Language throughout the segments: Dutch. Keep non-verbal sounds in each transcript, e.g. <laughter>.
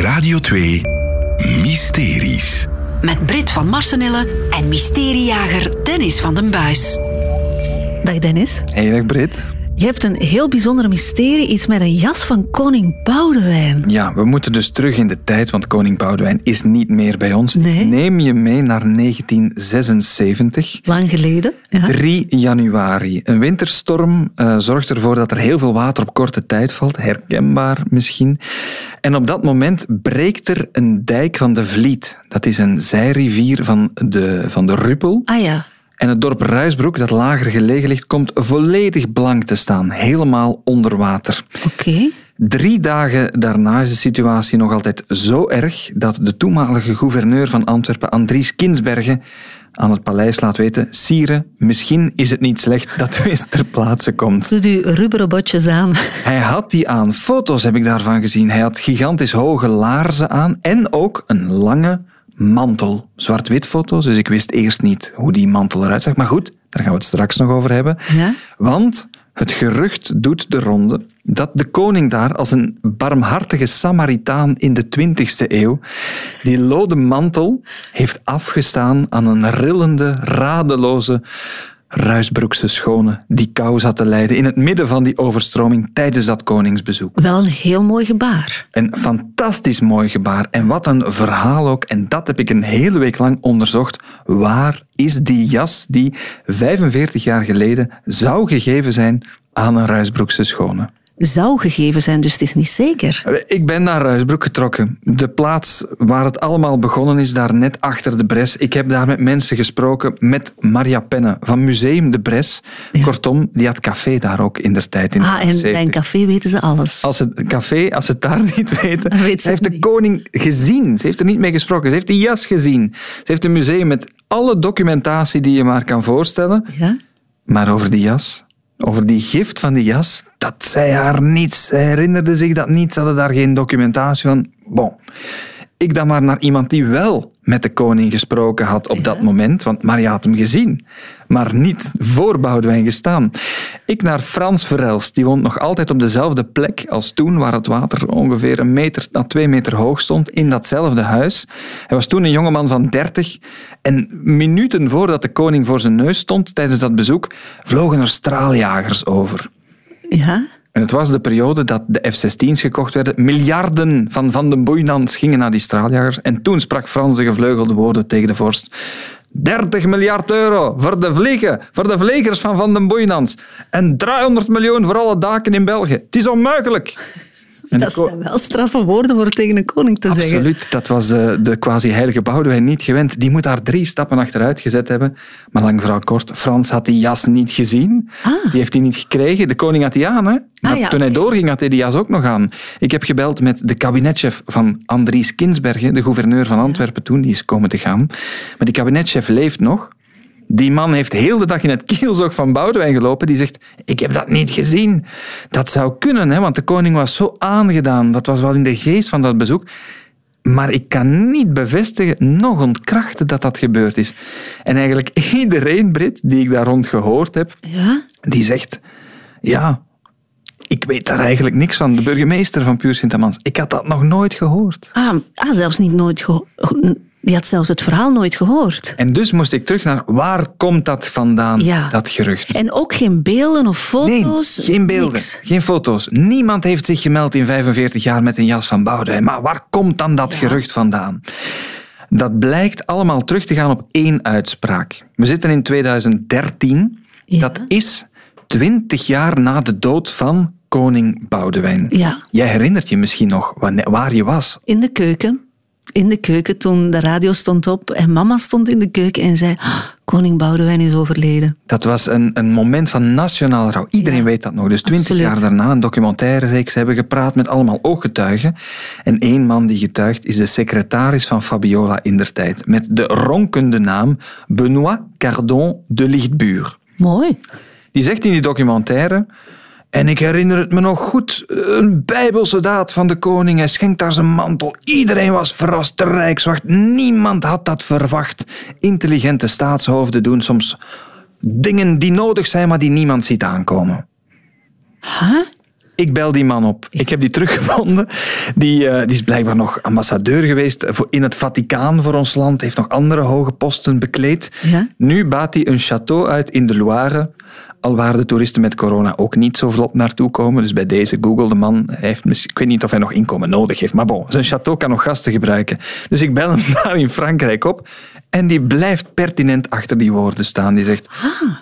Radio 2 Mysteries. Met Brit van Marsenille en mysteriejager Dennis van den Buis. Dag Dennis. Hey, dag Brit. Je hebt een heel bijzonder mysterie, iets met een jas van koning Boudewijn. Ja, we moeten dus terug in de tijd, want koning Boudewijn is niet meer bij ons. Nee. Neem je mee naar 1976. Lang geleden. Ja. 3 januari. Een winterstorm uh, zorgt ervoor dat er heel veel water op korte tijd valt. Herkenbaar misschien. En op dat moment breekt er een dijk van de Vliet. Dat is een zijrivier van de, van de Ruppel. Ah ja. En het dorp Ruisbroek, dat lager gelegen ligt, komt volledig blank te staan. Helemaal onder water. Oké. Drie dagen daarna is de situatie nog altijd zo erg dat de toenmalige gouverneur van Antwerpen, Andries Kinsbergen, aan het paleis laat weten: Sire, misschien is het niet slecht dat u eens ter plaatse komt. Doet u rubberen botjes aan? Hij had die aan. Foto's heb ik daarvan gezien. Hij had gigantisch hoge laarzen aan en ook een lange mantel. Zwart-wit foto's, dus ik wist eerst niet hoe die mantel eruit zag. Maar goed, daar gaan we het straks nog over hebben. Ja? Want het gerucht doet de ronde dat de koning daar als een barmhartige Samaritaan in de 20e eeuw die lode mantel heeft afgestaan aan een rillende, radeloze Ruisbroekse schone die kou zat te lijden in het midden van die overstroming tijdens dat koningsbezoek. Wel een heel mooi gebaar. Een fantastisch mooi gebaar. En wat een verhaal ook. En dat heb ik een hele week lang onderzocht. Waar is die jas die 45 jaar geleden zou gegeven zijn aan een Ruisbroekse schone? Zou gegeven zijn, dus het is niet zeker. Ik ben naar Ruisbroek getrokken. De plaats waar het allemaal begonnen is, daar net achter de Bres. Ik heb daar met mensen gesproken, met Maria Penne van Museum de Bres. Ja. Kortom, die had café daar ook in der tijd. In Ah, en bij een 70. café weten ze alles. Als het café, als ze het daar <laughs> niet weten. Weet ze heeft de koning gezien. Ze heeft er niet mee gesproken. Ze heeft die jas gezien. Ze heeft een museum met alle documentatie die je maar kan voorstellen. Ja? Maar over die jas, over die gift van die jas, dat zei haar niets. Ze herinnerde zich dat niet. Ze hadden daar geen documentatie van. Bon. Ik dan maar naar iemand die wel met de koning gesproken had op dat moment, want Maria had hem gezien, maar niet voor Boudewijn gestaan. Ik naar Frans Verels, die woont nog altijd op dezelfde plek als toen, waar het water ongeveer een meter à twee meter hoog stond, in datzelfde huis. Hij was toen een jongeman van dertig en minuten voordat de koning voor zijn neus stond tijdens dat bezoek, vlogen er straaljagers over. Ja? En het was de periode dat de F-16's gekocht werden. Miljarden van Van den Boeinans gingen naar die straaljagers. En toen sprak Frans de gevleugelde woorden tegen de vorst. 30 miljard euro voor de vliegen, voor de vliegers van Van den Boeinans. En 300 miljoen voor alle daken in België. Het is onmogelijk. En de Dat zijn wel straffe woorden voor tegen een koning te zeggen. Absoluut, dat was eh, de quasi-heilige Boudewijn niet gewend. Die moet daar drie stappen achteruit gezet hebben. Maar lang vooral kort, Frans had die jas niet gezien. Ah. Die heeft hij niet gekregen. De koning had die aan, hè? Maar ja, toen hij doorging, had hij die jas ook nog aan. Ik heb gebeld met de kabinetchef van Andries Kinsbergen, de gouverneur van Antwerpen toen, die is komen te gaan. Maar die kabinetchef leeft nog. Die man heeft heel de dag in het kielzog van Boudewijn gelopen. Die zegt, ik heb dat niet gezien. Dat zou kunnen, hè, want de koning was zo aangedaan. Dat was wel in de geest van dat bezoek. Maar ik kan niet bevestigen, nog ontkrachten dat dat gebeurd is. En eigenlijk <laughs> iedereen, Brit, die ik daar rond gehoord heb, Ja? die zegt, ja, ik weet daar eigenlijk niks van. De burgemeester van Puur Sint-Amans. Ik had dat nog nooit gehoord. Ah, ah zelfs niet nooit gehoord. Die had zelfs het verhaal nooit gehoord. En dus moest ik terug naar, waar komt dat vandaan, Ja. dat gerucht? En ook geen beelden of Nee, foto's? geen beelden, niks. geen foto's. Niemand heeft zich gemeld in 45 jaar met een jas van Boudewijn. Maar waar komt dan dat gerucht vandaan? Dat blijkt allemaal terug te gaan op één uitspraak. We zitten in 2013. Ja. Dat is 20 jaar na de dood van koning Boudewijn. Ja. Jij herinnert je misschien nog waar je was. In de keuken. In de keuken toen de radio stond op en mama stond in de keuken en zei: "Ah, Koning Boudewijn is overleden. Dat was een, een moment van nationaal rouw. Iedereen Ja, weet dat nog. Dus twintig jaar daarna, een documentaire reeks, hebben gepraat met allemaal ooggetuigen. En één man die getuigt is de secretaris van Fabiola in der tijd. Met de ronkende naam Benoît Cardon de Lichtbuur. Mooi. Die zegt in die documentaire... En ik herinner het me nog goed. Een bijbelsoldaat van de koning. Hij schenkt daar zijn mantel. Iedereen was verrast. De rijkswacht. Niemand had dat verwacht. Intelligente staatshoofden doen soms dingen die nodig zijn, maar die niemand ziet aankomen. Huh? Ik bel die man op. Ik heb die teruggevonden. Die, eh, die is blijkbaar nog ambassadeur geweest voor, in het Vaticaan voor ons land. Heeft nog andere hoge posten bekleed. Ja. Nu baat hij een château uit in de Loire. Al waar de toeristen met corona ook niet zo vlot naartoe komen. Dus bij deze Google, de man, heeft, ik weet niet of hij nog inkomen nodig heeft. Maar bon, zijn château kan nog gasten gebruiken. Dus ik bel hem <laughs> daar in Frankrijk op. En die blijft pertinent achter die woorden staan. Die zegt,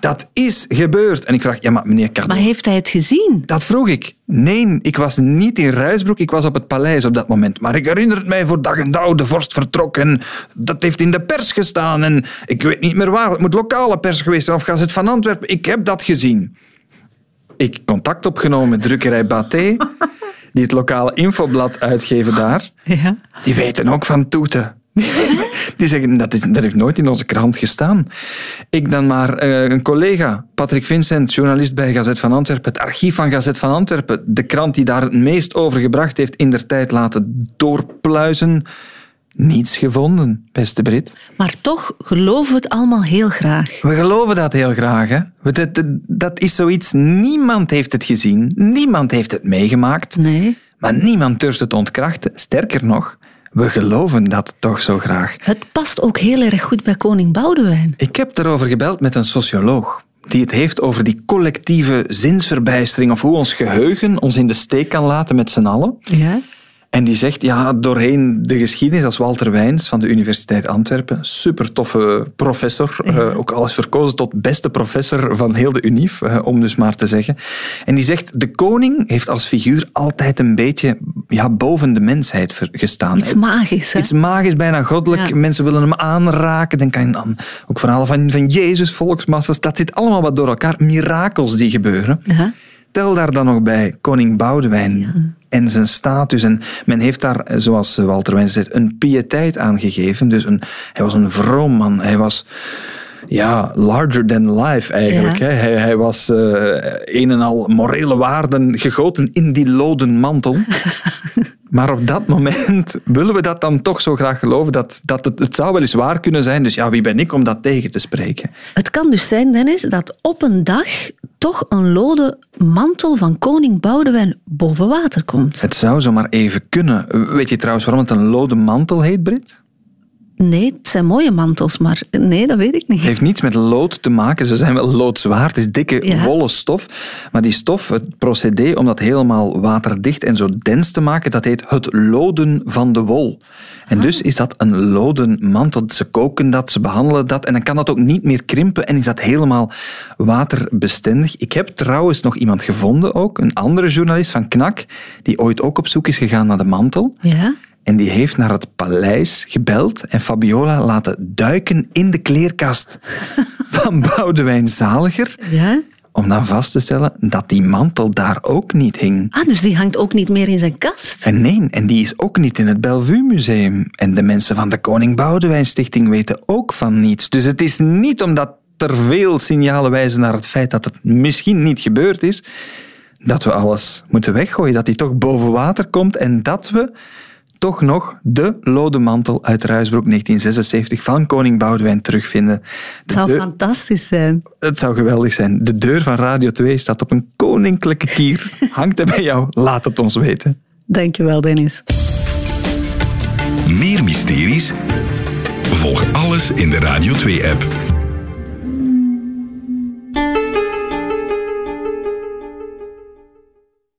dat is gebeurd. En ik vraag, ja maar meneer Cardon, Maar heeft hij het gezien? dat vroeg ik. Nee, ik was niet in Ruisbroek, ik was op het paleis op dat moment. Maar ik herinner het mij voor dag en dauw, de vorst vertrok en dat heeft in de pers gestaan. En ik weet niet meer waar, het moet lokale pers geweest zijn of Gazet van Antwerpen. Ik heb dat gezien. Ik contact opgenomen met drukkerij Baté, die het lokale infoblad uitgeven daar. Ja. Die weten ook van toeten. <laughs> Die zeggen, dat, is, dat heeft nooit in onze krant gestaan. Ik dan maar eh, een collega, Patrick Vincent, journalist bij Gazet van Antwerpen, het archief van Gazet van Antwerpen, de krant die daar het meest over gebracht heeft, in der tijd laten doorpluizen. Niets gevonden, beste Brit. Maar toch geloven we het allemaal heel graag. We geloven dat heel graag. Hè? Dat, dat is zoiets, niemand heeft het gezien, niemand heeft het meegemaakt. Nee. Maar niemand durft het ontkrachten. Sterker nog, we geloven dat toch zo graag. Het past ook heel erg goed bij koning Boudewijn. Ik heb erover gebeld met een socioloog. Die het heeft over die collectieve zinsverbijstering. Of hoe ons geheugen ons in de steek kan laten met z'n allen. Ja. En die zegt, ja, doorheen de geschiedenis als Walter Wijns van de Universiteit Antwerpen, super toffe professor, eh, ook al is verkozen tot beste professor van heel de UNIF, eh, om dus maar te zeggen. En die zegt, de koning heeft als figuur altijd een beetje ja, boven de mensheid gestaan. Iets magisch, hè? Iets magisch, bijna goddelijk. Ja. Mensen willen hem aanraken. Denk aan, ook verhalen van, van Jezus, volksmassa's. Dat zit allemaal wat door elkaar. Mirakels die gebeuren. Ja. Tel daar dan nog bij koning Boudewijn en zijn status. En men heeft daar, eh, zoals Walter Wijns zegt, een piëteit aan gegeven. Dus een, hij was een vroom man. Hij was ja, larger than life eigenlijk. Ja. Hè. Hij, hij was eh, een en al morele waarden gegoten in die loden mantel. <laughs> Maar op dat moment willen we dat dan toch zo graag geloven. Dat, dat het, het zou wel eens waar kunnen zijn. Dus ja, wie ben ik om dat tegen te spreken? Het kan dus zijn, Dennis, dat op een dag toch een lode mantel van koning Boudewijn boven water komt. Het zou zomaar even kunnen. Weet je trouwens waarom het een loden mantel heet, Brit? Nee, het zijn mooie mantels, maar nee, dat weet ik niet. Het heeft niets met lood te maken. Ze zijn wel loodzwaar. Het is dikke, Ja. wollen stof. Maar die stof, het procedé om dat helemaal waterdicht en zo dens te maken, dat heet het loden van de wol. En dus is dat een loden mantel. Ze koken dat, ze behandelen dat. En dan kan dat ook niet meer krimpen en is dat helemaal waterbestendig. Ik heb trouwens nog iemand gevonden, ook een andere journalist van Knak, die ooit ook op zoek is gegaan naar de mantel. Ja? En die heeft naar het paleis gebeld en Fabiola laten duiken in de kleerkast <laughs> van Boudewijn Zaliger. Ja? Om dan vast te stellen dat die mantel daar ook niet hing. Ah, dus die hangt ook niet meer in zijn kast. En nee, en die is ook niet in het Bellevue Museum. En de mensen van de Koning Boudewijn Stichting weten ook van niets. Dus het is niet omdat er veel signalen wijzen naar het feit dat het misschien niet gebeurd is, dat we alles moeten weggooien. Dat die toch boven water komt en dat we toch nog de lode mantel uit Ruisbroek 1976 van koning Boudewijn terugvinden. De Het zou deur- fantastisch zijn. het zou geweldig zijn. De deur van Radio 2 staat op een koninklijke kier. <laughs> Hangt hij bij jou? Laat het ons weten. Dankjewel, Dennis. Meer mysteries? Volg alles in de Radio 2-app.